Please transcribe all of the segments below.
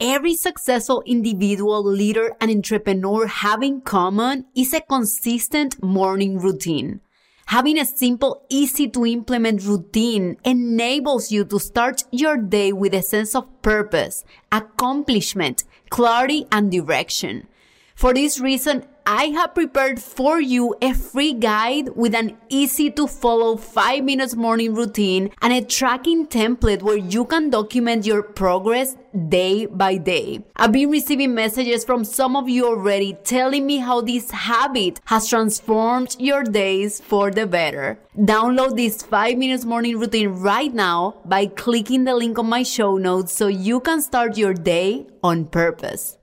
every successful individual, leader, and entrepreneur have in common is a consistent morning routine. Having a simple, easy to implement routine enables you to start your day with a sense of purpose, accomplishment, clarity, and direction. For this reason, I have prepared for you a free guide with an easy to follow 5 minutes morning routine and a tracking template where you can document your progress day by day. I've been receiving messages from some of you already telling me how this habit has transformed your days for the better. Download this 5 minutes morning routine right now by clicking the link on my show notes so you can start your day on purpose.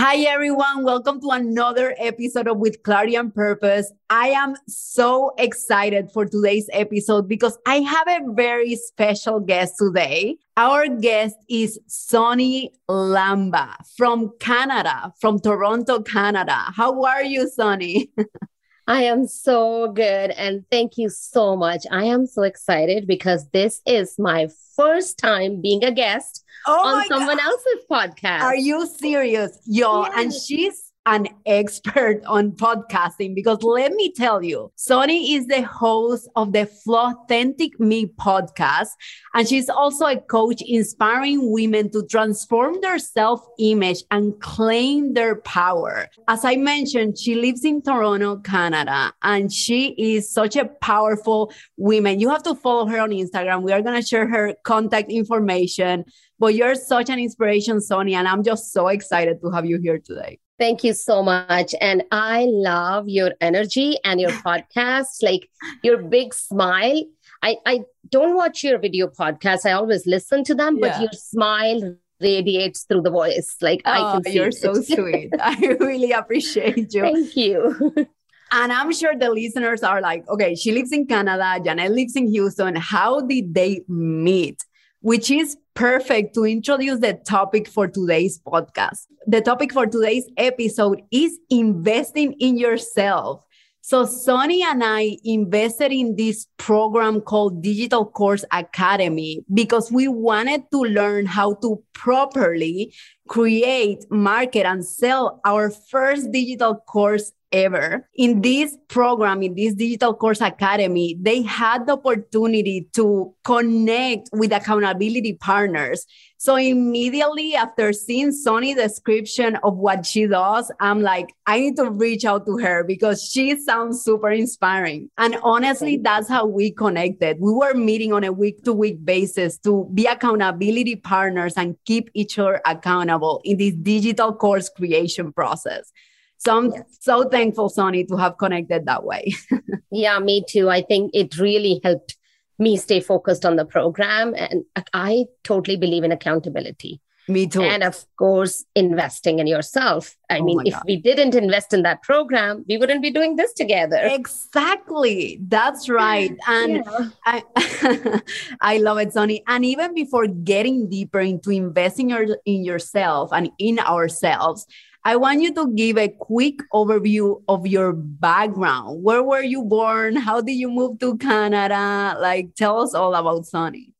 Hi, everyone. Welcome to another episode of With Clarity and Purpose. I am so excited for today's episode because I have a very special guest today. Our guest is Sonny Lamba from Canada, from Toronto, Canada. How are you, Sonny? I am so good. And thank you so much. I am so excited because this is my first time being a guest oh on someone God. else's podcast. Are you serious, y'all? Yes. And she's an expert on podcasting because let me tell you, Sonny is the host of the Authentic Me podcast, and she's also a coach inspiring women to transform their self image and claim their power. As I mentioned, she lives in Toronto, Canada, and she is such a powerful woman. You have to follow her on Instagram. We are going to share her contact information. But you're such an inspiration, Sonny, and I'm just so excited to have you here today. Thank you so much. And I love your energy and your podcast, like your big smile. I, I don't watch your video podcasts. I always listen to them, yeah. but your smile radiates through the voice. Like oh, I can see you're it. so sweet. I really appreciate you. Thank you. And I'm sure the listeners are like, okay, she lives in Canada, Janet lives in Houston. How did they meet? Which is perfect to introduce the topic for today's podcast. The topic for today's episode is investing in yourself. So Sonny and I invested in this program called Digital Course Academy because we wanted to learn how to properly create, market, and sell our first digital course ever. In this program, in this Digital Course Academy, they had the opportunity to connect with accountability partners. So immediately after seeing Sonny's description of what she does, I'm like, I need to reach out to her because she sounds super inspiring. And honestly, that's how we connected. We were meeting on a week to week basis to be accountability partners and keep each other accountable in this digital course creation process. So I'm yes. so thankful, Sonny, to have connected that way. yeah, me too. I think it really helped me stay focused on the program. And I totally believe in accountability. Me too. And of course, investing in yourself. I oh mean, if we didn't invest in that program, we wouldn't be doing this together. Exactly. That's right. And yeah. I, I love it, Sonny. And even before getting deeper into investing your, in yourself and in ourselves, I want you to give a quick overview of your background. Where were you born? How did you move to Canada? Like, tell us all about Sonny.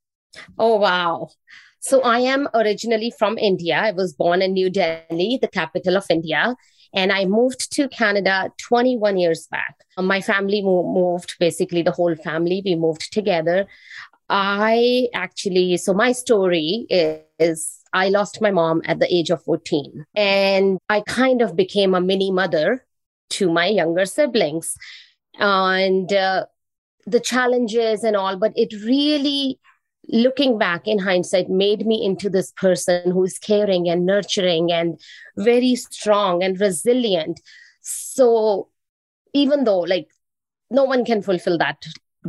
Oh, wow. So, I am originally from India. I was born in New Delhi, the capital of India. And I moved to Canada 21 years back. My family moved, basically, the whole family, we moved together. I actually, so my story is I lost my mom at the age of 14. And I kind of became a mini mother to my younger siblings. And uh, the challenges and all, but it really, looking back in hindsight, made me into this person who is caring and nurturing and very strong and resilient. So even though, like, no one can fulfill that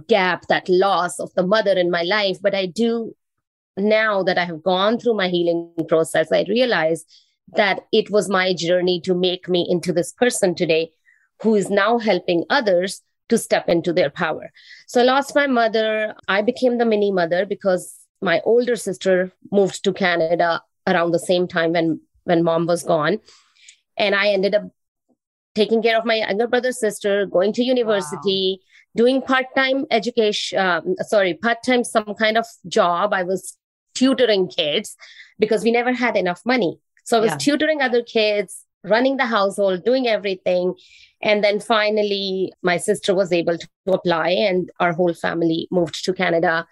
gap, that loss of the mother in my life, but I do now that I have gone through my healing process, I realize that it was my journey to make me into this person today who is now helping others to step into their power. So I lost my mother. I became the mini mother because my older sister moved to Canada around the same time when when mom was gone. And I ended up taking care of my younger brother sister, going to university, wow. doing part-time education, um, sorry, part-time some kind of job. I was tutoring kids because we never had enough money. So I was yeah. tutoring other kids, running the household, doing everything. And then finally, my sister was able to apply, and our whole family moved to Canada.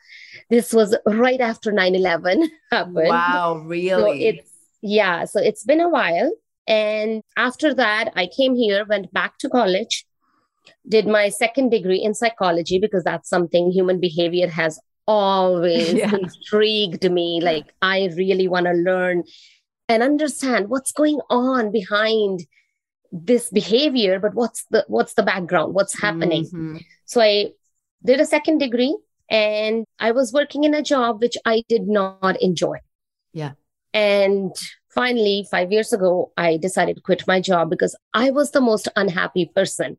This was right after 9 11 happened. Wow, really? So it's, yeah, so it's been a while. And after that, I came here, went back to college, did my second degree in psychology because that's something human behavior has always yeah. intrigued me. Like, I really want to learn and understand what's going on behind this behavior but what's the what's the background what's happening mm-hmm. so i did a second degree and i was working in a job which i did not enjoy yeah and finally 5 years ago i decided to quit my job because i was the most unhappy person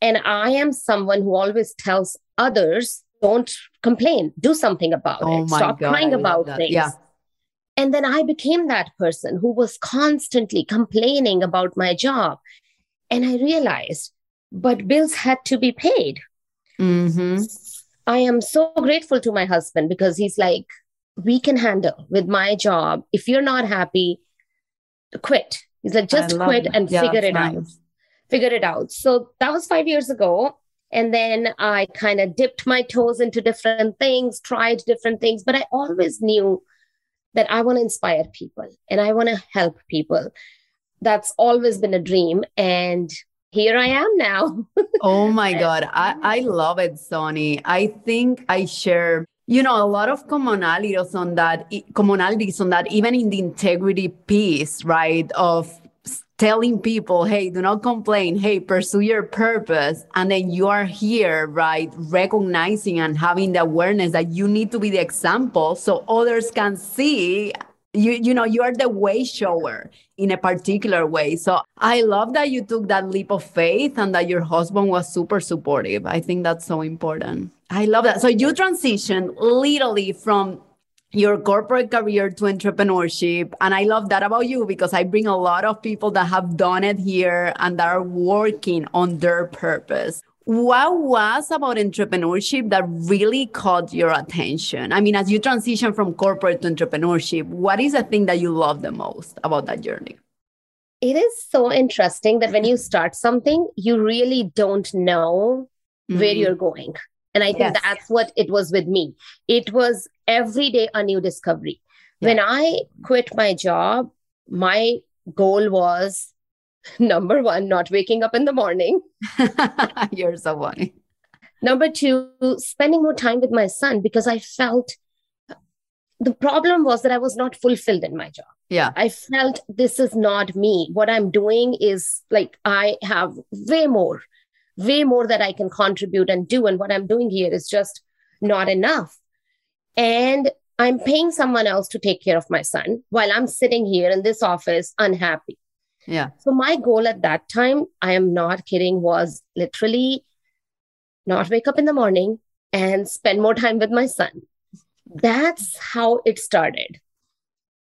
and i am someone who always tells others don't complain do something about oh it stop God, crying about things yeah and then I became that person who was constantly complaining about my job. And I realized, but bills had to be paid. Mm-hmm. I am so grateful to my husband because he's like, we can handle with my job. If you're not happy, quit. He's like, just quit and yeah, figure it nice. out. Figure it out. So that was five years ago. And then I kind of dipped my toes into different things, tried different things, but I always knew that I want to inspire people and I want to help people. That's always been a dream. And here I am now. oh my God. I, I love it, Sonny. I think I share you know a lot of commonalities on that commonalities on that even in the integrity piece right of telling people, hey, do not complain, hey, pursue your purpose. And then you are here, right, recognizing and having the awareness that you need to be the example so others can see. You you know you are the way shower in a particular way. So i love that you took that leap of faith and that your husband was super supportive. I think that's so important. I love that. So you transitioned literally from your corporate career to entrepreneurship. And I love that about you because I bring a lot of people that have done it here and that are working on their purpose. What was about entrepreneurship that really caught your attention? I mean, as you transition from corporate to entrepreneurship, what is the thing that you love the most about that journey? It is so interesting that when you start something, you really don't know mm-hmm. where you're going. And I think yes. that's what it was with me. It was every day a new discovery. Yeah. When I quit my job, my goal was number one, not waking up in the morning. You're so funny. Number two, spending more time with my son because I felt the problem was that I was not fulfilled in my job. Yeah. I felt this is not me. What I'm doing is like I have way more way more that I can contribute and do. And what I'm doing here is just not enough. And I'm paying someone else to take care of my son while I'm sitting here in this office unhappy. Yeah. So my goal at that time, I am not kidding, was literally not wake up in the morning and spend more time with my son. That's how it started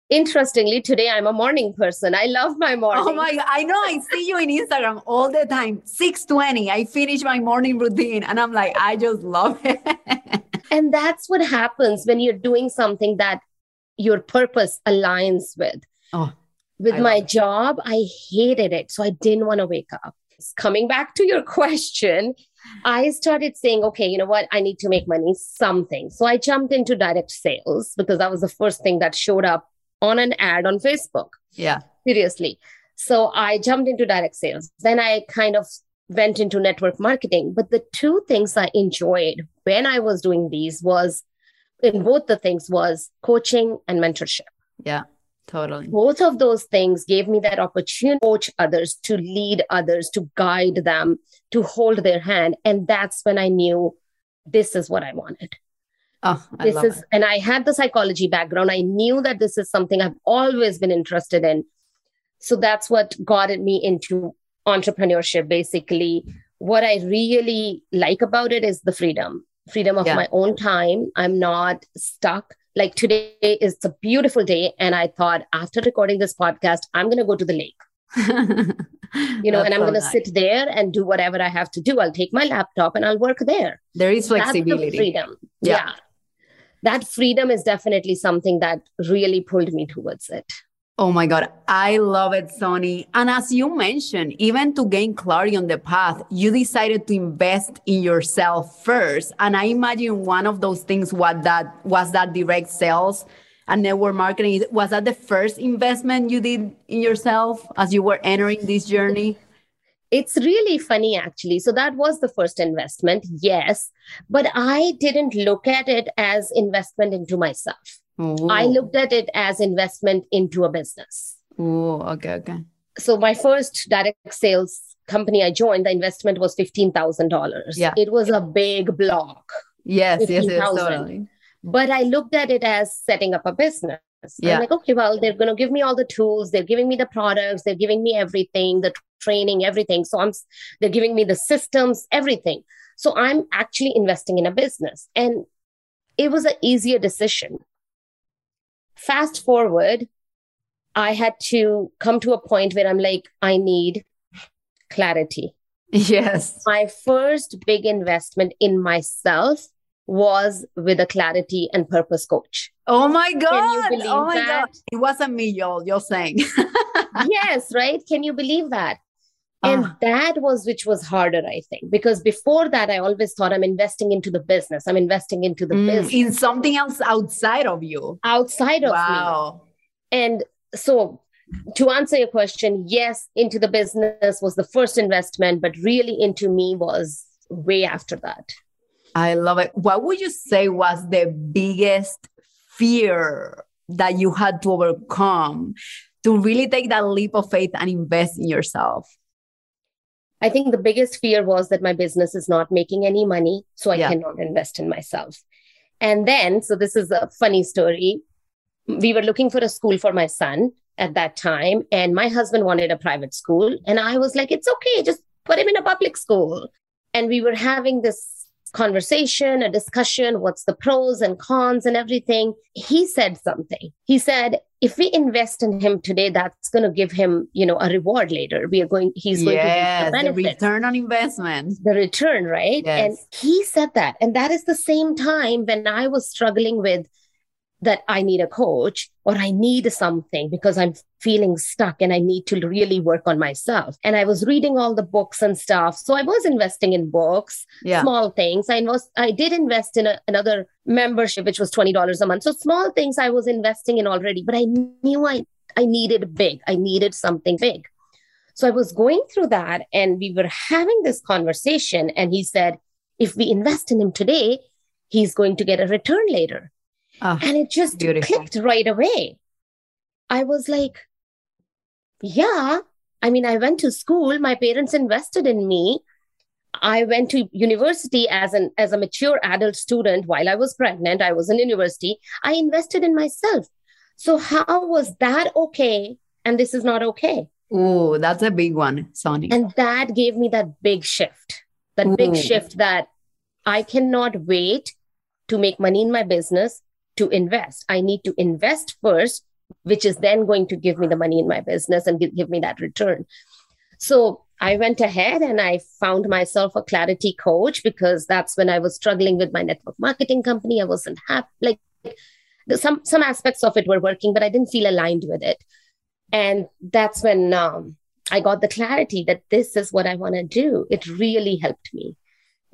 interestingly today i'm a morning person. I love my morning oh my i know i see you in instagram all the time. 620 i finish my morning routine and i'm like i just love it. And that's what happens when you're doing something that your purpose aligns with. Oh with my job i hated it so i didn't want to wake up. Coming back to your question I started saying, okay, you know what? I need to make money, something. So I jumped into direct sales because that was the first thing that showed up on an ad on Facebook. Yeah. Seriously. So I jumped into direct sales. Then I kind of went into network marketing. But the two things I enjoyed when I was doing these was in both the things was coaching and mentorship. Yeah. Totally. Both of those things gave me that opportunity to coach others, to lead others, to guide them, to hold their hand. And that's when I knew this is what I wanted. Oh, I this is, it. and I had the psychology background. I knew that this is something I've always been interested in. So that's what got me into entrepreneurship. Basically, what I really like about it is the freedom freedom of yeah. my own time. I'm not stuck like today is a beautiful day and i thought after recording this podcast i'm going to go to the lake you know and i'm so going to sit there and do whatever i have to do i'll take my laptop and i'll work there there is flexibility the freedom yeah. yeah that freedom is definitely something that really pulled me towards it Oh my God. I love it, Sonny. And as you mentioned, even to gain clarity on the path, you decided to invest in yourself first. And I imagine one of those things was that was that direct sales and network marketing. Was that the first investment you did in yourself as you were entering this journey? It's really funny, actually. So that was the first investment, yes. But I didn't look at it as investment into myself. Ooh. I looked at it as investment into a business. Oh, okay, okay. So my first direct sales company I joined, the investment was fifteen thousand dollars. Yeah, it was a big block. Yes, 15, yes, yes, totally. But I looked at it as setting up a business. Yeah. I'm like, okay, well, they're going to give me all the tools. They're giving me the products. They're giving me everything, the training, everything. So I'm, they're giving me the systems, everything. So I'm actually investing in a business, and it was an easier decision fast forward, I had to come to a point where I'm like, I need clarity. Yes. My first big investment in myself was with a clarity and purpose coach. Oh my God. oh my that? God. It wasn't me, y'all. You're saying. yes, right? Can you believe that? And uh, that was which was harder, I think, because before that, I always thought I'm investing into the business. I'm investing into the mm, business. In something else outside of you. Outside of wow. me. And so to answer your question, yes, into the business was the first investment, but really into me was way after that. I love it. What would you say was the biggest fear that you had to overcome to really take that leap of faith and invest in yourself? I think the biggest fear was that my business is not making any money, so I yeah. cannot invest in myself. And then, so this is a funny story. We were looking for a school for my son at that time, and my husband wanted a private school. And I was like, it's okay, just put him in a public school. And we were having this conversation, a discussion, what's the pros and cons and everything. He said something. He said, if we invest in him today, that's going to give him, you know, a reward later. We are going, he's going yes, to the, the return on investment. The return, right? Yes. And he said that. And that is the same time when I was struggling with that I need a coach or I need something because I'm feeling stuck and I need to really work on myself. And I was reading all the books and stuff. So I was investing in books, yeah. small things. I was I did invest in a, another membership, which was $20 a month. So small things I was investing in already, but I knew I I needed big. I needed something big. So I was going through that and we were having this conversation. And he said, if we invest in him today, he's going to get a return later. Oh, and it just beautiful. clicked right away. I was like, yeah. I mean, I went to school, my parents invested in me. I went to university as an as a mature adult student while I was pregnant. I was in university. I invested in myself. So how was that okay? And this is not okay. Oh, that's a big one, Sonny. And that gave me that big shift. That Ooh. big shift that I cannot wait to make money in my business to invest. I need to invest first, which is then going to give me the money in my business and give, me that return. So I went ahead and I found myself a clarity coach because that's when I was struggling with my network marketing company. I wasn't happy. Like some some aspects of it were working, but I didn't feel aligned with it. And that's when um, I got the clarity that this is what I want to do. It really helped me.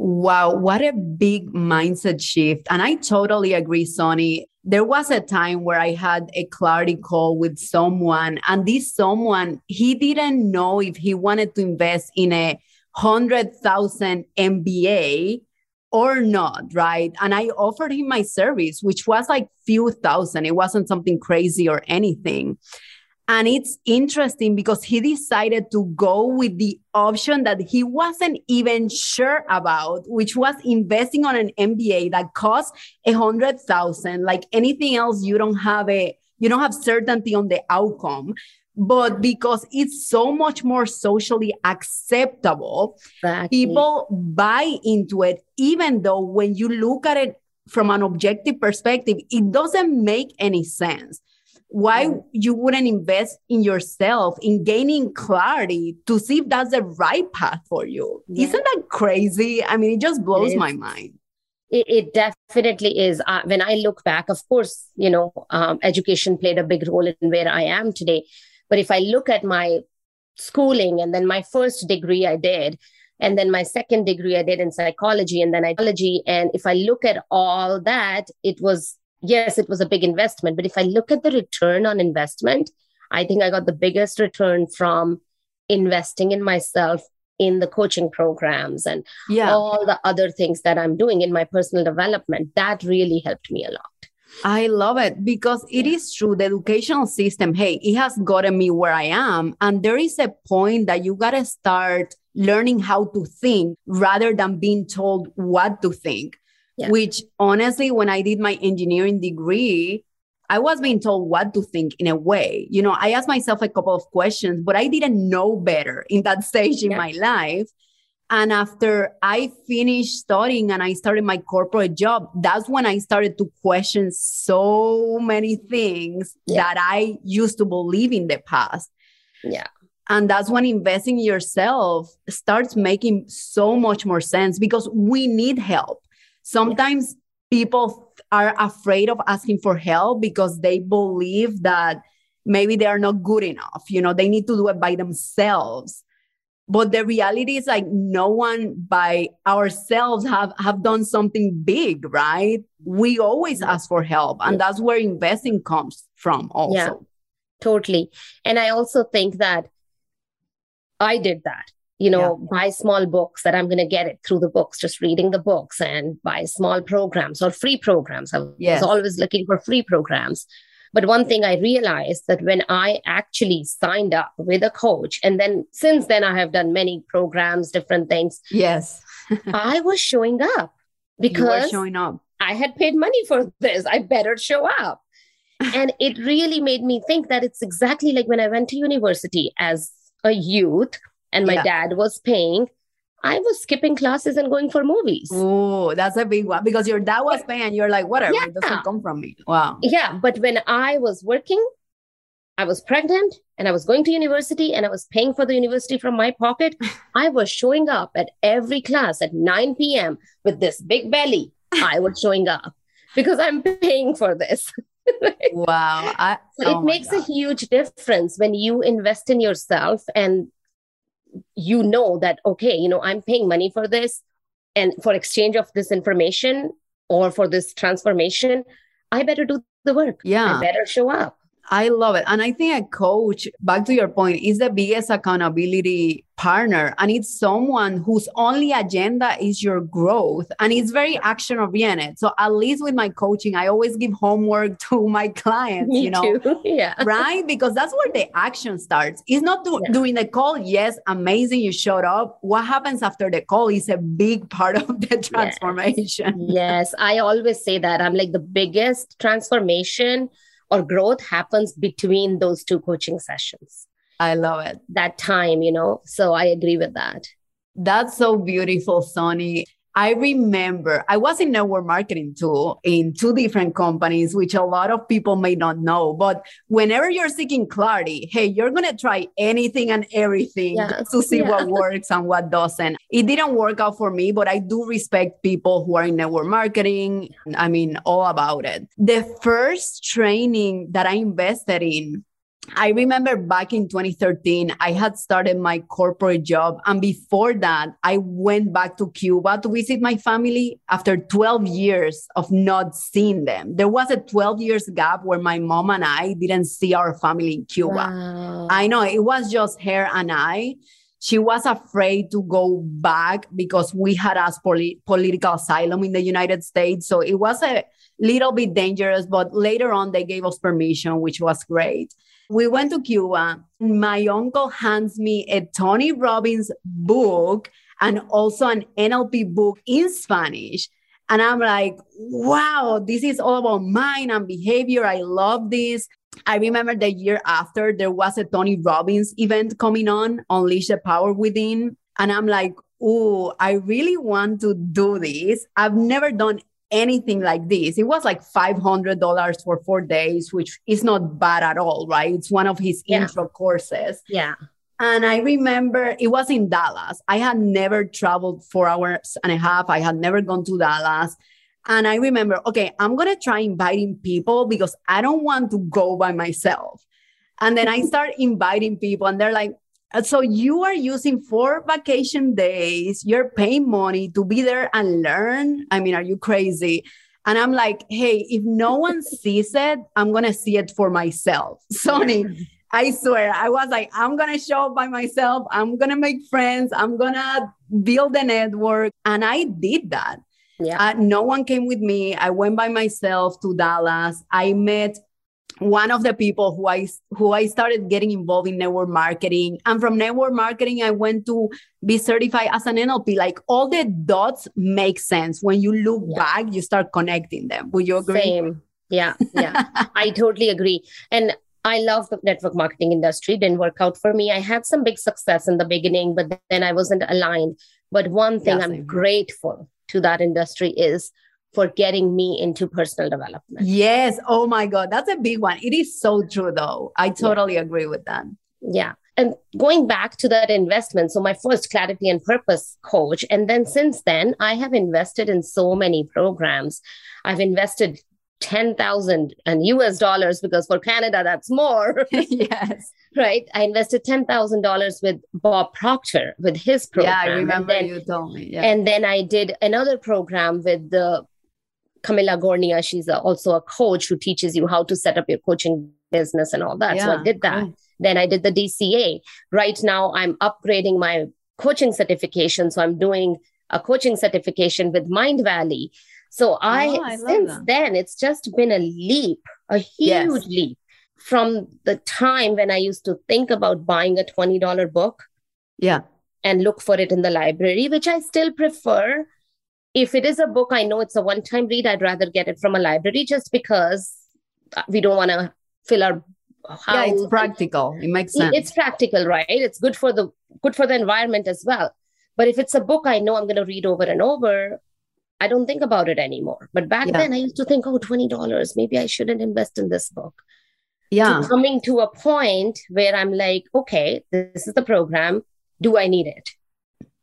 Wow, what a big mindset shift. And I totally agree, Sonny. There was a time where I had a clarity call with someone, and this someone, he didn't know if he wanted to invest in a 100,000 MBA or not, right? And I offered him my service, which was like few thousand. It wasn't something crazy or anything. And it's interesting because he decided to go with the option that he wasn't even sure about, which was investing on an MBA that cost a hundred thousand. Like anything else, you don't have a you don't have certainty on the outcome but because it's so much more socially acceptable, exactly. people buy into it, even though when you look at it from an objective perspective, it doesn't make any sense. Why you wouldn't invest in yourself, in gaining clarity to see if that's the right path for you? Yeah. Isn't that crazy? I mean, it just blows my mind. It, it, definitely is. Uh, when I look back, of course, you know, um, education played a big role in where I am today but if I look at my schooling and then my first degree I did, and then my second degree I did in psychology and then ideology. And if I look at all that, it was, yes, it was a big investment. But if I look at the return on investment, I think I got the biggest return from investing in myself in the coaching programs and yeah. all the other things that I'm doing in my personal development. That really helped me a lot. I love it because it is true. The educational system, hey, it has gotten me where I am. And there is a point that you got to start learning how to think rather than being told what to think. Yeah. Which honestly, when I did my engineering degree, I was being told what to think in a way. You know, I asked myself a couple of questions, but I didn't know better in that stage in my life. And after I finished studying and I started my corporate job, that's when I started to question so many things yeah. that I used to believe in the past. Yeah. And that's when investing in yourself starts making so much more sense because we need help. Sometimes people are afraid of asking for help because they believe that maybe they are not good enough. You know, they need to do it by themselves. But the reality is like no one by ourselves have have done something big right? We always ask for help and that's where investing comes from also. Yeah, totally. And i also think that i did that you know yeah. buy small books that i'm going to get it through the books just reading the books and buy small programs or free programs i was yes. always looking for free programs but one thing I realized that when I actually signed up with a coach, and then since then I have done many programs, different things. Yes. I was showing up because showing up. I had paid money for this. I better show up. and it really made me think that it's exactly like when I went to university as a youth and my yeah. dad was paying I was skipping classes and going for movies. Oh, that's a big one because your dad was paying you're like, whatever, yeah. it doesn't come from me. Wow. Yeah. But when I was working, I was pregnant and I was going to university and I was paying for the university from my pocket. I was showing up at every class at 9 p.m. with this big belly. I was showing up because I'm paying for this. wow. I, so oh it makes God. a huge difference when you invest in yourself and you know that okay you know i'm paying money for this and for exchange of this information or for this transformation i better do the work. Yeah. I better show up I love it. And I think a coach, back to your point, is the biggest accountability partner. And it's someone whose only agenda is your growth. And it's very action oriented. So at least with my coaching, I always give homework to my clients, Me you know, too. yeah. right? Because that's where the action starts. It's not do- yeah. doing the call. Yes, amazing. You showed up. What happens after the call is a big part of the transformation. yes, yes. I always say that. I'm like the biggest transformation or growth happens between those two coaching sessions. I love it. That time, you know. So I agree with that. That's so beautiful, Sonny. I remember I was in network marketing too in two different companies, which a lot of people may not know. But whenever you're seeking clarity, hey, you're going to try anything and everything yes. to see yeah. what works and what doesn't. It didn't work out for me, but I do respect people who are in network marketing. I mean, all about it. The first training that I invested in I remember back in 2013, I had started my corporate job. And before that, I went back to Cuba to visit my family after 12 years of not seeing them. There was a 12 years gap where my mom and I didn't see our family in Cuba. Wow. I know it was just her and I. she was afraid to go back because we had asked poli- political asylum in the United States. So it was a little bit dangerous, but later on they gave us permission, which was great. We went to Cuba. My uncle hands me a Tony Robbins book and also an NLP book in Spanish. And I'm like, wow, this is all about mind and behavior. I love this. I remember the year after there was a Tony Robbins event coming on, Unleash the Power Within. And I'm like, oh, I really want to do this. I've never done anything like this. It was like $500 for four days, which is not bad at all, right? It's one of his yeah. intro courses. Yeah. And I remember it was in Dallas. I had never traveled four hours and a half. I had never gone to Dallas. And I remember, okay, I'm going to try inviting people because I don't want to go by myself. And then I start inviting people, and they're like, so you are using four vacation days, you're paying money to be there and learn. I mean, are you crazy? And I'm like, hey, if no one sees it, I'm going to see it for myself. Sonny, I swear, I was like, I'm going to show up by myself. I'm going to make friends. I'm going to build a network. And I did that. Yeah. Uh, no one came with me. I went by myself to Dallas. I met one of the people who I who I started getting involved in network marketing. And from network marketing, I went to be certified as an NLP. Like all the dots make sense. When you look yeah. back, you start connecting them. Would you agree? Same. Yeah, yeah. I totally agree. And I love the network marketing industry. Didn't work out for me. I had some big success in the beginning, but then I wasn't aligned. But one thing yes, I'm grateful to that industry is for getting me into personal development. Yes. Oh my God. That's a big one. It is so true, though. I totally yeah. agree with that. Yeah. And going back to that investment, so my first clarity and purpose coach. And then since then, I have invested in so many programs. I've invested 10,000 and US dollars because for Canada, that's more. yes. Right. I invested $10,000 with Bob Proctor with his program. Yeah, I remember then, you told me. Yeah. And then I did another program with the Kamila Gornia. She's a, also a coach who teaches you how to set up your coaching business and all that. Yeah, so I did that. Cool. Then I did the DCA. Right now, I'm upgrading my coaching certification. So I'm doing a coaching certification with Mindvalley. So I, oh, I since then, it's just been a leap, a huge yes. leap from the time when I used to think about buying a $20 book. Yeah. And look for it in the library, which I still prefer. If it is a book, I know it's a one time read, I'd rather get it from a library just because we don't want to fill our house. Yeah, it's practical. It makes sense. It's practical, right? It's good for the good for the environment as well. But if it's a book I know I'm going to read over and over, I don't think about it anymore. But back yeah. then, I used to think, oh, $20, maybe I shouldn't invest in this book. Yeah. To coming to a point where I'm like, okay, this is the program. Do I need it?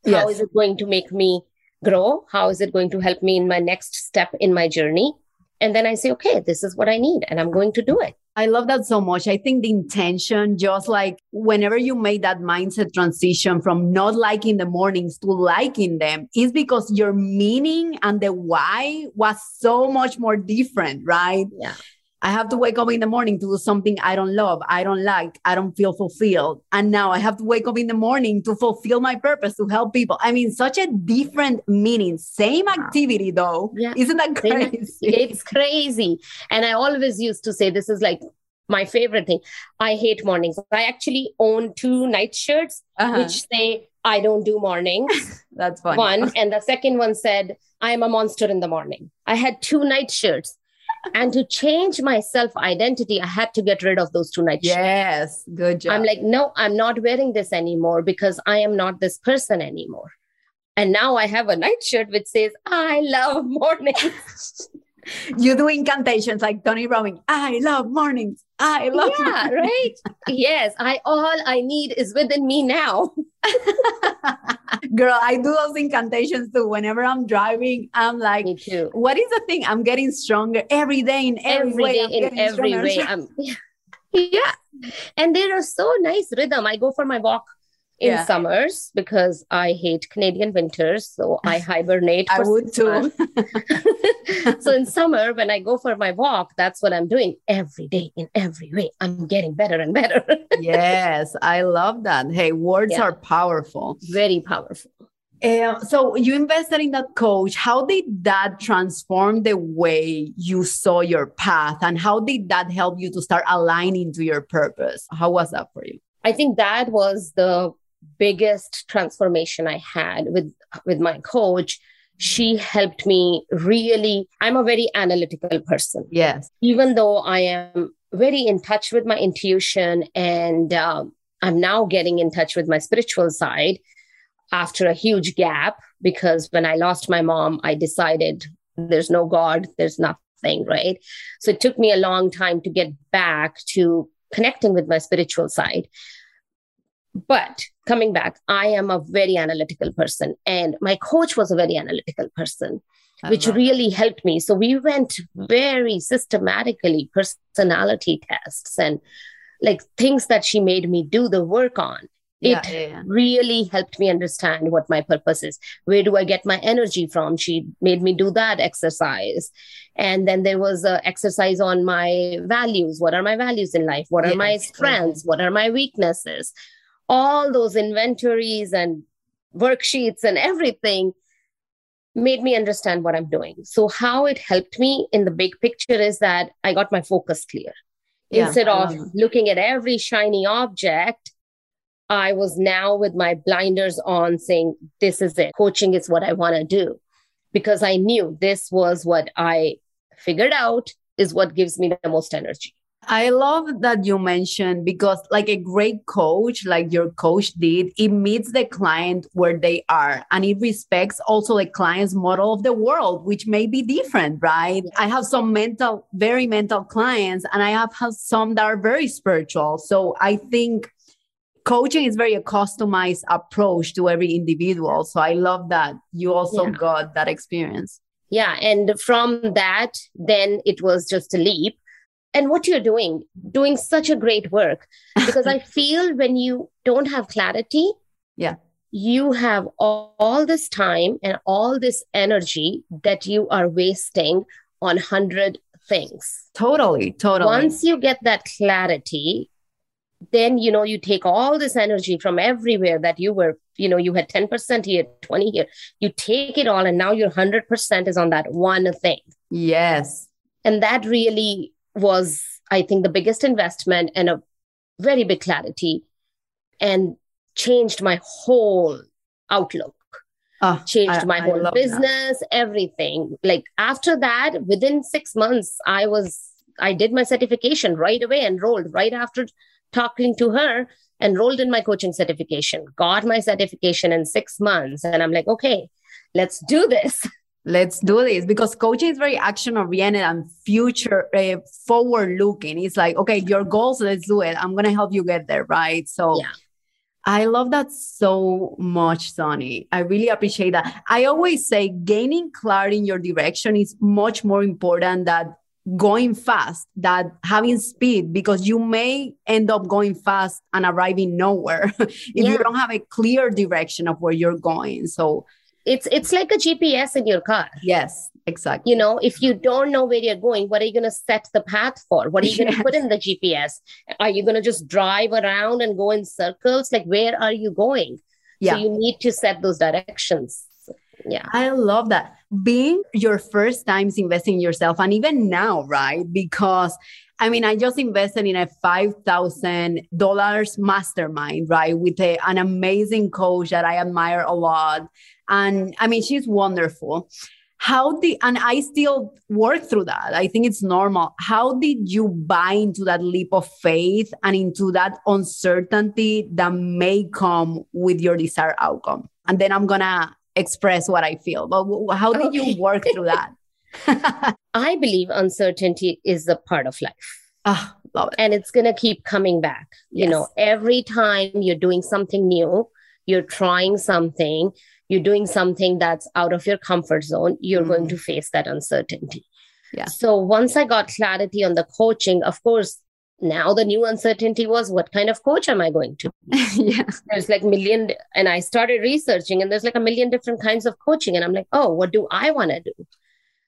Yes. How is it going to make me grow? How is it going to help me in my next step in my journey? And then I say, okay, this is what I need, and I'm going to do it. I love that so much. I think the intention, just like whenever you made that mindset transition from not liking the mornings to liking them, is because your meaning and the why was so much more different, right? Yeah. I have to wake up in the morning to do something I don't love, I don't like, I don't feel fulfilled. And now I have to wake up in the morning to fulfill my purpose to help people. I mean, such a different meaning, same activity though. Yeah. Isn't that crazy? It's crazy. And I always used to say this is like my favorite thing. I hate mornings. I actually own two night shirts uh-huh. which say I don't do mornings. That's funny. One. And the second one said, I am a monster in the morning. I had two night shirts and to change my self identity, I had to get rid of those two night Yes, good job. I'm like, no, I'm not wearing this anymore because I am not this person anymore. And now I have a nightshirt which says, I love mornings. you do incantations like Tony Robbins. I love mornings. I love Yeah, mornings. right. yes. I all I need is within me now. Girl, I do those incantations too. Whenever I'm driving, I'm like, Me too. what is the thing? I'm getting stronger every day in every, every way. Day in every way. I'm, yeah. And they are so nice rhythm. I go for my walk in Yeah. summers because I hate Canadian winters. So I hibernate. I would too. so in summer, when I go for my walk, that's what I'm doing every day in every way. I'm getting better and better. yes, I love that. Hey, words Yeah. are powerful. Very powerful. Uh, so you invested in that coach. How did that transform the way you saw your path, and how did that help you to start aligning to your purpose? How was that for you? I think that was the biggest transformation I had with with my coach. She helped me really. I'm a very analytical person. Yes. even though I am very in touch with my intuition and um, I'm now getting in touch with my spiritual side after a huge gap because when I lost my mom, I decided there's no God, there's nothing, right? So it took me a long time to get back to connecting with my spiritual side. But coming back, I am a very analytical person, and my coach was a very analytical person I which really helped me. So we went very systematically personality tests and like things that she made me do the work on. It yeah, yeah. really helped me understand what my purpose is. Where do I get my energy from? She made me do that exercise. And then there was an exercise on my values. What are my values in life? What are my strengths? What are my weaknesses? All those inventories and worksheets and everything made me understand what I'm doing. So, how it helped me in the big picture is that I got my focus clear. Yeah, Instead of looking at every shiny object, I was now with my blinders on saying, This is it. Coaching is what I want to do. Because I knew this was what I figured out is what gives me the most energy. I love that you mentioned because, like a great coach, like your coach did, it meets the client where they are and it respects also the client's model of the world, which may be different, right? I have some mental, very mental clients, and I have, some that are very spiritual. So I think coaching is very a customized approach to every individual. So I love that you also Yeah. got that experience. Yeah. And from that, then it was just a leap. And what you're doing, doing such a great work, because I feel when you don't have clarity, Yeah. you have all, all this time and all this energy that you are wasting on 100 things. Totally, totally. Once you get that clarity, then you know you take all this energy from everywhere that you were you know you had 10% here 20 here you take it all and now your 100% is on that one thing yes. and that really was i think the biggest investment and a very big clarity and changed my whole outlook. Oh, changed I- my I whole love that. business everything. Like after that within 6 months i was i did my certification right away enrolled right after talking to her enrolled in my coaching certification. Got my certification in 6 months and i'm like okay let's do this Let's do this because coaching is very action oriented and future uh, forward looking. It's like, okay, your goals, let's do it. I'm going to help you get there. Right. So Yeah. I love that so much, Sonny. I really appreciate that. I always say gaining clarity in your direction is much more important than going fast, that having speed, because you may end up going fast and arriving nowhere if Yeah. you don't have a clear direction of where you're going. So, it's it's like a gps in your car yes, exactly. you know if you don't know where you're going what are you going to set the path for what are you going to Yes. put in the gps are you going to just drive around and go in circles like where are you going Yeah. so you need to set those directions yeah I love that. Being your first times investing in yourself, and even now, right? Because I mean, I just invested in a $5,000 mastermind, right? With a, an amazing coach that I admire a lot. And I mean, she's wonderful. How did, and I still work through that. I think it's normal. How did you buy into that leap of faith and into that uncertainty that may come with your desired outcome? And then I'm going to express what I feel. But how did Okay. you work through that? i believe uncertainty is a part of life Ah, love it. and it's going to keep coming back you know every time you're doing something new you're trying something you're doing something that's out of your comfort zone you're going Mhm. to face that uncertainty Yeah. so once i got clarity on the coaching of course now the new uncertainty was what kind of coach am I going to be? yeah. There's like million, and I started researching, and there's like a million different kinds of coaching. And I'm like, oh, what do I want to do?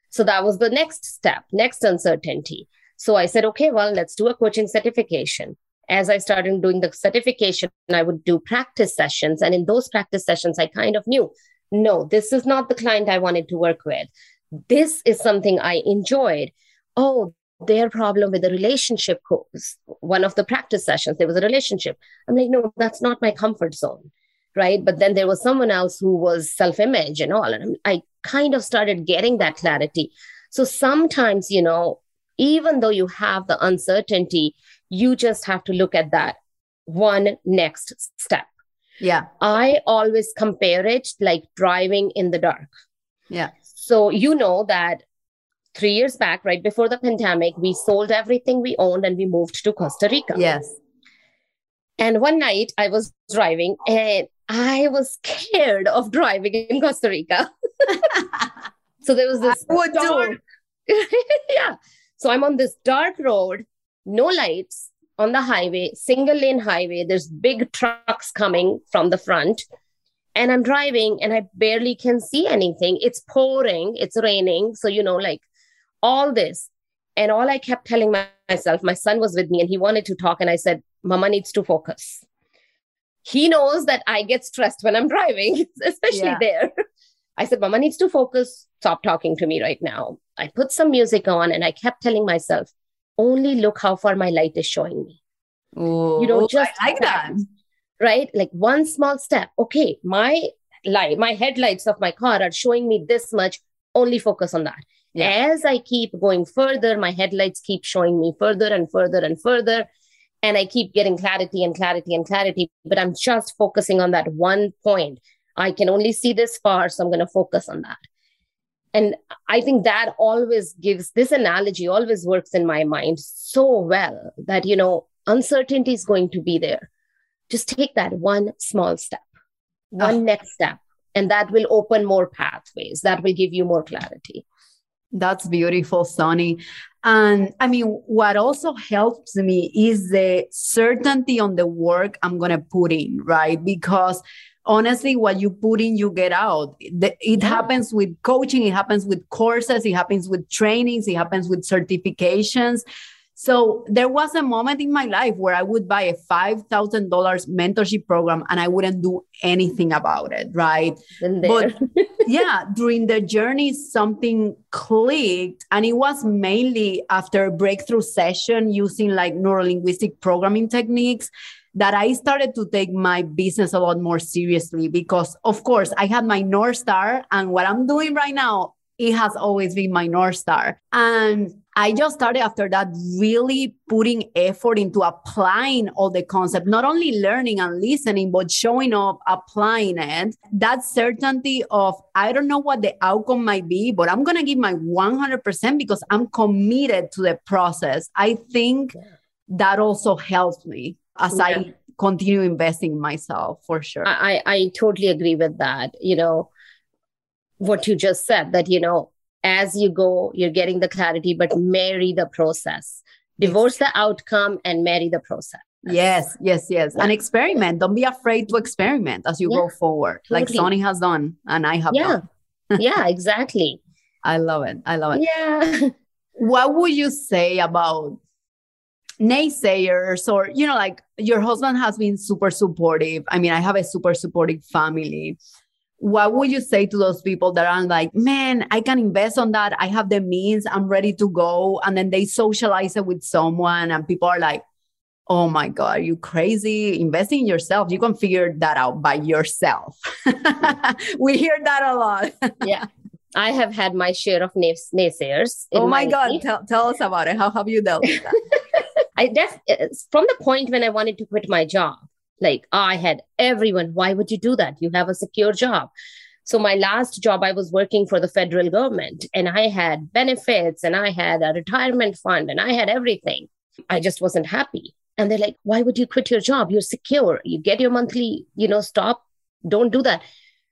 So that was the next step, next uncertainty. So I said, okay, well, let's do a coaching certification. As I started doing the certification, I would do practice sessions. And in those practice sessions, I kind of knew no, this is not the client I wanted to work with. This is something I enjoyed. Oh, their problem with the relationship goes. One of the practice sessions, there was a relationship. I'm like, no, that's not my comfort zone. Right. But then there was someone else who was self image and all. And I kind of started getting that clarity. So sometimes, you know, even though you have the uncertainty, you just have to look at that one next step. Yeah. I always compare it like driving in the dark. Yeah. So you know that three years back, right before the pandemic, we sold everything we owned and we moved to Costa Rica. Yes. And one night I was driving and I was scared of driving in Costa Rica. so there was this dark, yeah. So I'm on this dark road, no lights on the highway, single lane highway. There's big trucks coming from the front. And I'm driving and I barely can see anything. It's pouring, it's raining. So, you know, like all this. And all I kept telling myself, my son was with me and he wanted to talk. And I said, Mama needs to focus. He knows that I get stressed when I'm driving, especially yeah. there. I said, Mama needs to focus. Stop talking to me right now. I put some music on and I kept telling myself, only look how far my light is showing me. Ooh, you know, oh, just I like that. Right? Like one small step. Okay, my light, my headlights of my car are showing me this much. Only focus on that. Yeah. As I keep going further, my headlights keep showing me further and further and further. And I keep getting clarity and clarity and clarity. But I'm just focusing on that one point. I can only see this far. So I'm going to focus on that. And I think that always gives this analogy always works in my mind so well that, you know, uncertainty is going to be there. Just take that one small step, ah. one oh. next step, and that will open more pathways. That will give you more clarity. That's beautiful, Sonny. And I mean, what also helps me is the certainty on the work I'm going to put in, right? Because honestly, what you put in, you get out. It yeah. happens with coaching, it happens with courses, it happens with trainings, it happens with certifications. So there was a moment in my life where I would buy a $5,000 mentorship program and I wouldn't do anything about it, right? But yeah, during the journey, something clicked. And it was mainly after a breakthrough session using like neurolinguistic programming techniques that I started to take my business a lot more seriously because, of course, I had my North Star and what I'm doing right now, it has always been my North Star. And I just started after that really putting effort into applying all the concept, not only learning and listening, but showing up, applying it. That certainty of, I don't know what the outcome might be, but I'm going to give my 100% because I'm committed to the process. I think that also helps me as yeah. I continue investing in myself for sure. I, I totally agree with that. You know, what you just said that, you know, as you go, you're getting the clarity, but marry the process. Divorce the outcome and marry the process. Yes, yes, yes. Yeah. And experiment. Don't be afraid to experiment as you yeah, go forward, totally. like Sonny has done and I have yeah. done. yeah, exactly. I love it. I love it. Yeah. What would you say about naysayers or, you know, like your husband has been super supportive? I mean, I have a super supportive family what would you say to those people that are like, man, I can invest on that. I have the means, I'm ready to go. And then they socialize it with someone, and people are like, oh my God, are you crazy? Investing in yourself, you can figure that out by yourself. we hear that a lot. yeah. I have had my share of naysayers. Oh my, my God, tell, tell us about it. How have you dealt with that? I def- from the point when I wanted to quit my job, like I had everyone. Why would you do that? You have a secure job. So my last job, I was working for the federal government and I had benefits and I had a retirement fund and I had everything. I just wasn't happy. And they're like, why would you quit your job? You're secure. You get your monthly, you know, stop. Don't do that.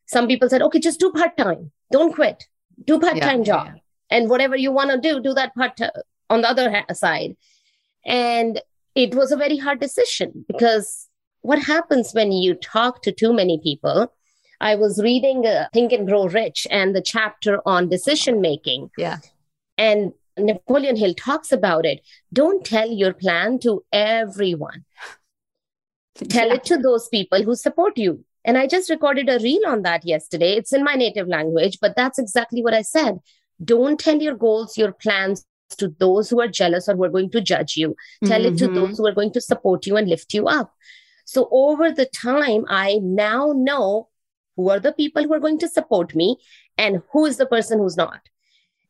Some people said, okay, just do part time. Don't quit. Do part time yeah, job. Yeah. And whatever you want to do, do that part on the other side. And it was a very hard decision because what happens when you talk to too many people? I was reading uh, Think and Grow Rich and the chapter on decision making. Yeah. And Napoleon Hill talks about it. Don't tell your plan to everyone. Tell Yeah. it to those people who support you. And I just recorded a reel on that yesterday. It's in my native language, but that's exactly what I said. Don't tell your goals, your plans to those who are jealous or who are going to judge you. Tell it to Mhm. those who are going to support you and lift you up. So over the time, I now know who are the people who are going to support me and who is the person who's not.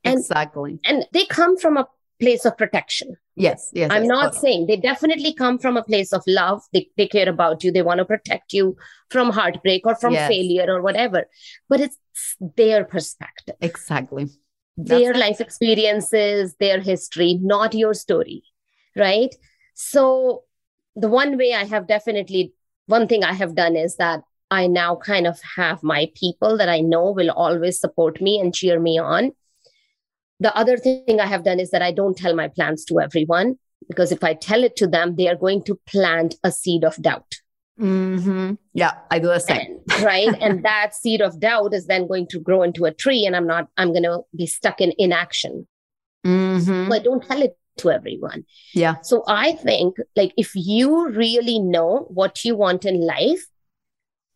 And exactly. and they come from a place of protection. Yes. Yes. I'm yes, not totally. saying they definitely come from a place of love. They, they care about you. They want to protect you from heartbreak or from Yes. failure or whatever. But it's their perspective, Exactly. Their That's- life experiences, their history, not your story. Right. So, the one way I have definitely, one thing I have done is that I now kind of have my people that I know will always support me and cheer me on. The other thing I have done is that I don't tell my plans to everyone because if I tell it to them, they are going to plant a seed of doubt. Mhm. Yeah, I do the same. And- right. and that seed of doubt is then going to grow into a tree, and I'm not, I'm going to be stuck in inaction. Mhm. So I don't tell it to everyone. Yeah. So I think, like, if you really know what you want in life,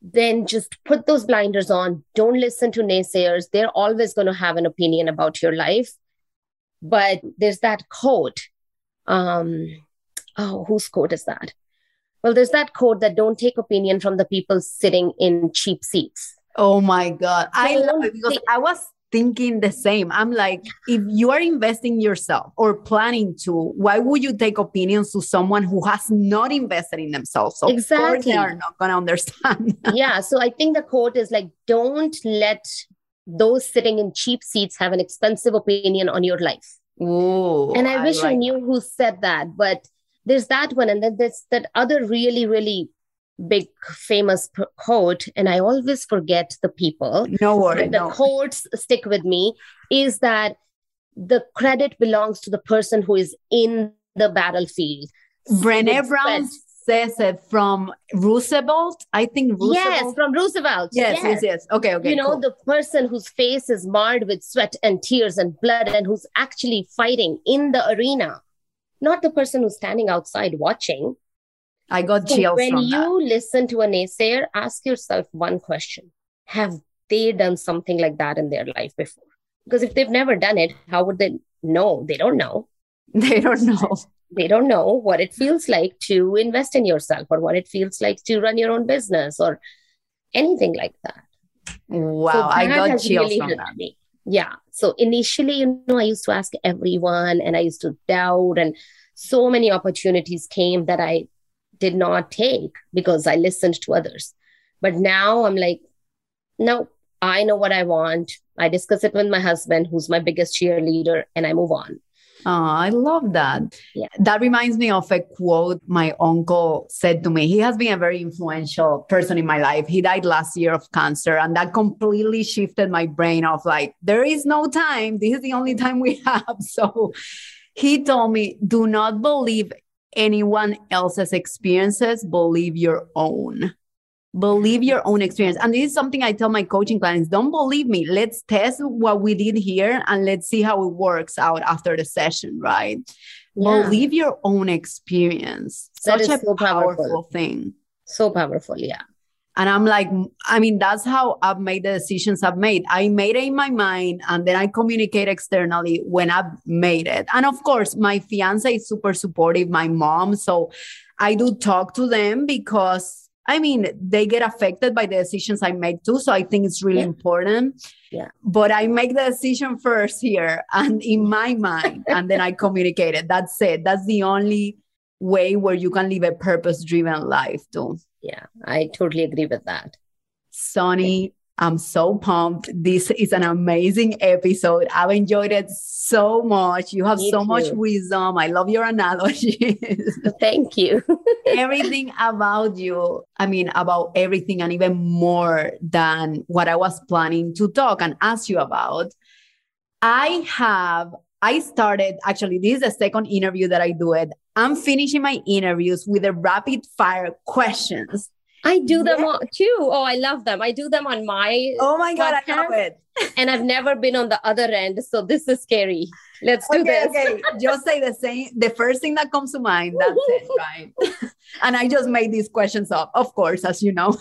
then just put those blinders on. Don't listen to naysayers. They're always going to have an opinion about your life. But there's that quote. Um, oh, whose quote is that? Well, there's that quote that don't take opinion from the people sitting in cheap seats. Oh my God. I love it because I was thinking the same. I'm like, if you are investing yourself or planning to, why would you take opinions to someone who has not invested in themselves? Course, Exactly. they are not going to understand. yeah. So I think the quote is like, don't let those sitting in cheap seats have an expensive opinion on your life. Ooh, and I, wish I like knew who said that, but there's that one, and then there's that other really, really big famous p- quote, and I always forget the people. No worry. The No. quotes stick with me is that the credit belongs to the person who is in the battlefield. Brené Brown says it from Roosevelt. I think Roosevelt. Yes, from Roosevelt. yes, yes, yes. Okay, okay. you know cool. the person whose face is marred with sweat and tears and blood and who's actually fighting in the arena not the person who's standing outside watching I got So chills when you that. listen to a naysayer ask yourself one question have they done something like that in their life before because if they've never done it how would they know they don't know They don't know. they don't know what it feels like to invest in yourself or what it feels like to run your own business or anything like that Wow, So I got chills really from that. me. Yeah. So initially, you know, I used to ask everyone and I used to doubt, and so many opportunities came that I did not take because I listened to others. But now I'm like, no, I know what I want. I discuss it with my husband, who's my biggest cheerleader, and I move on. Oh, I love that. Yeah. That reminds me of a quote my uncle said to me. He has been a very influential person in my life. He died last year of cancer, and that completely shifted my brain of like, there is no time. This is the only time we have. So he told me, do not believe anyone else's experiences, believe your own. Believe your own experience. And this is something I tell my coaching clients don't believe me. Let's test what we did here and let's see how it works out after the session, right? Yeah. Believe your own experience. That Such a so powerful powerful. thing. So powerful. Yeah. And I'm like, I mean, that's how I've made the decisions I've made. I made it in my mind and then I communicate externally when I've made it. And of course, my fiance is super supportive, my mom. So I do talk to them because I mean, they get affected by the decisions I make too. So I think it's really Yeah. important. Yeah. But I make the decision first here and in my mind, and then I communicate it. That's it. That's the only way where you can live a purpose driven life too. Yeah. I totally agree with that. Sonny, I'm so pumped. This is an amazing episode. I've enjoyed it so much. You have Me so much wisdom. I love your analogies. Thank you. everything about you, I mean, about everything and even more than what I was planning to talk and ask you about. I have, I started actually, this is the second interview that I do it. I'm finishing my interviews with the rapid fire questions. I do them all, too. Oh, I love them. I do them on my. Oh my god, I love it. and I've never been on the other end, so this is scary. Let's do Okay, this. okay. Just say the same. The first thing that comes to mind. That's it, right? and I just made these questions up, of course, as you know.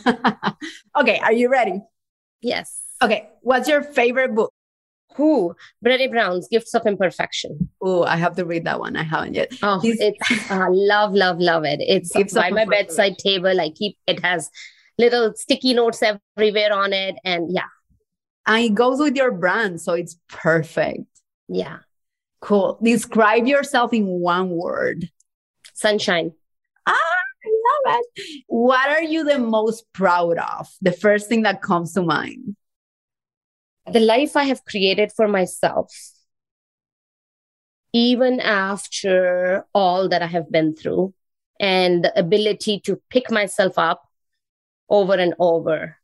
okay, are you ready? Yes. Okay, what's your favorite book? Who? Brene Brown's Gifts of Imperfection. Oh, I have to read that one. I haven't yet. Oh, This- it's uh, love, love, love it. It's Gifts by my bedside table. I keep it has little sticky notes everywhere on it, and yeah, And it goes with your brand, so it's perfect. yeah. Cool. Describe yourself in one word. Sunshine. Ah, I love it. What are you the most proud of? The first thing that comes to mind. The life I have created for myself, even after all that I have been through, and the ability to pick myself up over and over.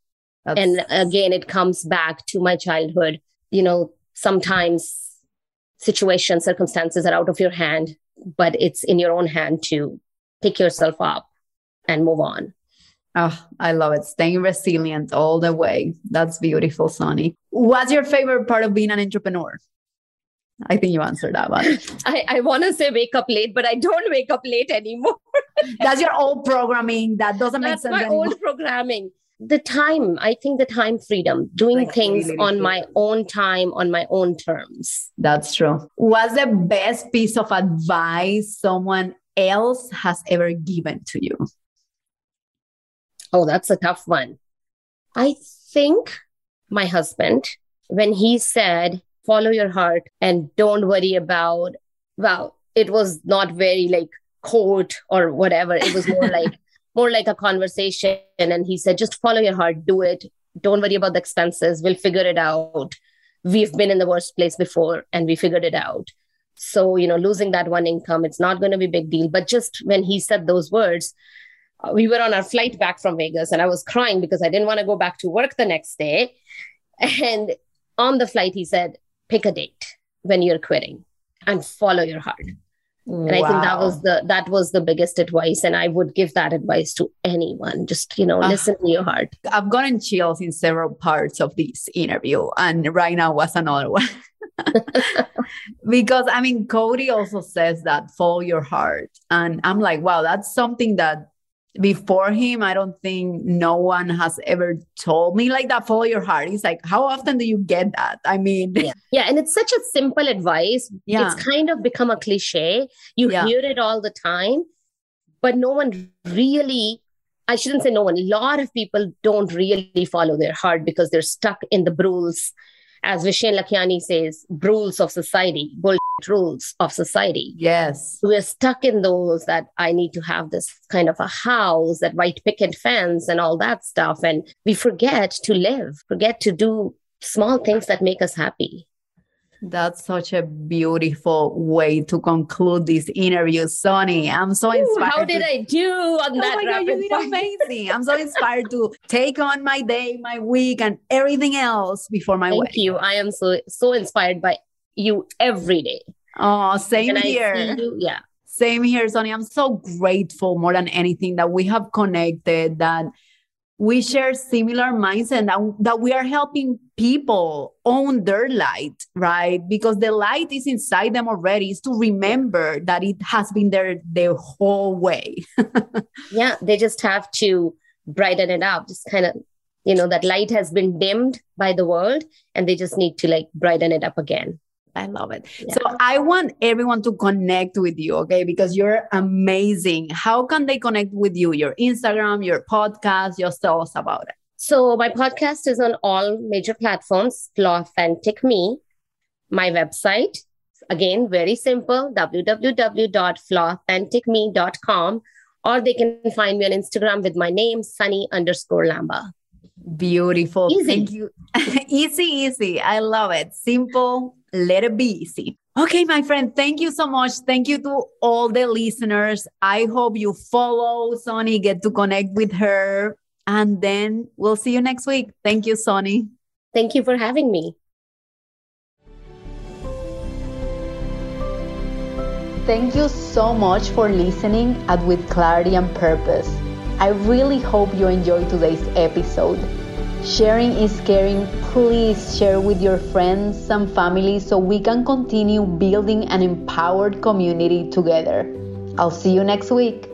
That's- And again, it comes back to my childhood. You know, sometimes situations, circumstances are out of your hand, but it's in your own hand to pick yourself up and move on. Oh, I love it. Staying resilient all the way. That's beautiful, Sonny. What's your favorite part of being an entrepreneur? I think you answered that one. I, I want to say wake up late, but I don't wake up late anymore. That's your old programming. That doesn't make sense. That's my anymore. old programming. The time, I think the time freedom, doing Like things really on my own time, on my own terms. That's true. What's the best piece of advice someone else has ever given to you? Oh, that's a tough one. I think my husband, when he said, follow your heart and don't worry about, well, it was not very like quote or whatever. It was more like, more like a conversation. And he said, just follow your heart, do it. Don't worry about the expenses. We'll figure it out. We've been in the worst place before and we figured it out. So, you know, losing that one income, it's not going to be a big deal. But just when he said those words, we were on our flight back from Vegas and I was crying because I didn't want to go back to work the next day. And on the flight, he said, pick a date when you're quitting and follow your heart. And I think that was the that was the biggest advice. And I would give that advice to anyone. Just, you know, Ah. listen to your heart. I've gotten chills in several parts of this interview, and right now was another one. because I mean, Cody also says that follow your heart, and I'm like, wow, that's something that before him, I don't think no one has ever told me like that. Follow your heart. He's like, how often do you get that? I mean, Yeah. Yeah. And it's such a simple advice. yeah, It's kind of become a cliche. You Yeah. hear it all the time, but no one really, I shouldn't say no one, a lot of people don't really follow their heart because they're stuck in the rules, as Vishen Lakhiani says, rules of society, bullshit rules of society. yes, We're stuck in those that I need to have this kind of a house, that white picket fence, and all that stuff. And we forget to live, forget to do small things that make us happy. That's such a beautiful way to conclude this interview, Sonny. I'm so Ooh, inspired. how did to- I do on Oh that? my God, you did fire? amazing. I'm so inspired to take on my day, my week, and everything else before my Thank wedding. you. I am so so inspired by you every day. Oh, same I here. yeah. Same here, Sonny. I'm so grateful more than anything that we have connected, that we share similar mindset, that, that we are helping people own their light, right? Because the light is inside them already. Is to remember that it has been there the whole way. Yeah. They just have to brighten it up. Just kind of, you know, that light has been dimmed by the world and they just need to like brighten it up again. I love it. Yeah. So I want everyone to connect with you, okay? Because you're amazing. How can they connect with you? Your Instagram, your podcast, tell us about it. So my podcast is on all major platforms, Flaw Authentic Me. My website, again, very simple, www.flawauthenticme.com. Or they can find me on Instagram with my name, Sonny underscore Lamba. Beautiful. Easy. Thank you. easy, easy. I love it. Simple. Let it be easy. Okay, my friend, thank you so much. Thank you to all the listeners. I hope you follow Sonny, get to connect with her, and then we'll see you next week. Thank you, Sonny. Thank you for having me. Thank you so much for listening at With Clarity and Purpose. I really hope you enjoyed today's episode. Sharing is caring. Please share with your friends and family so we can continue building an empowered community together. I'll see you next week.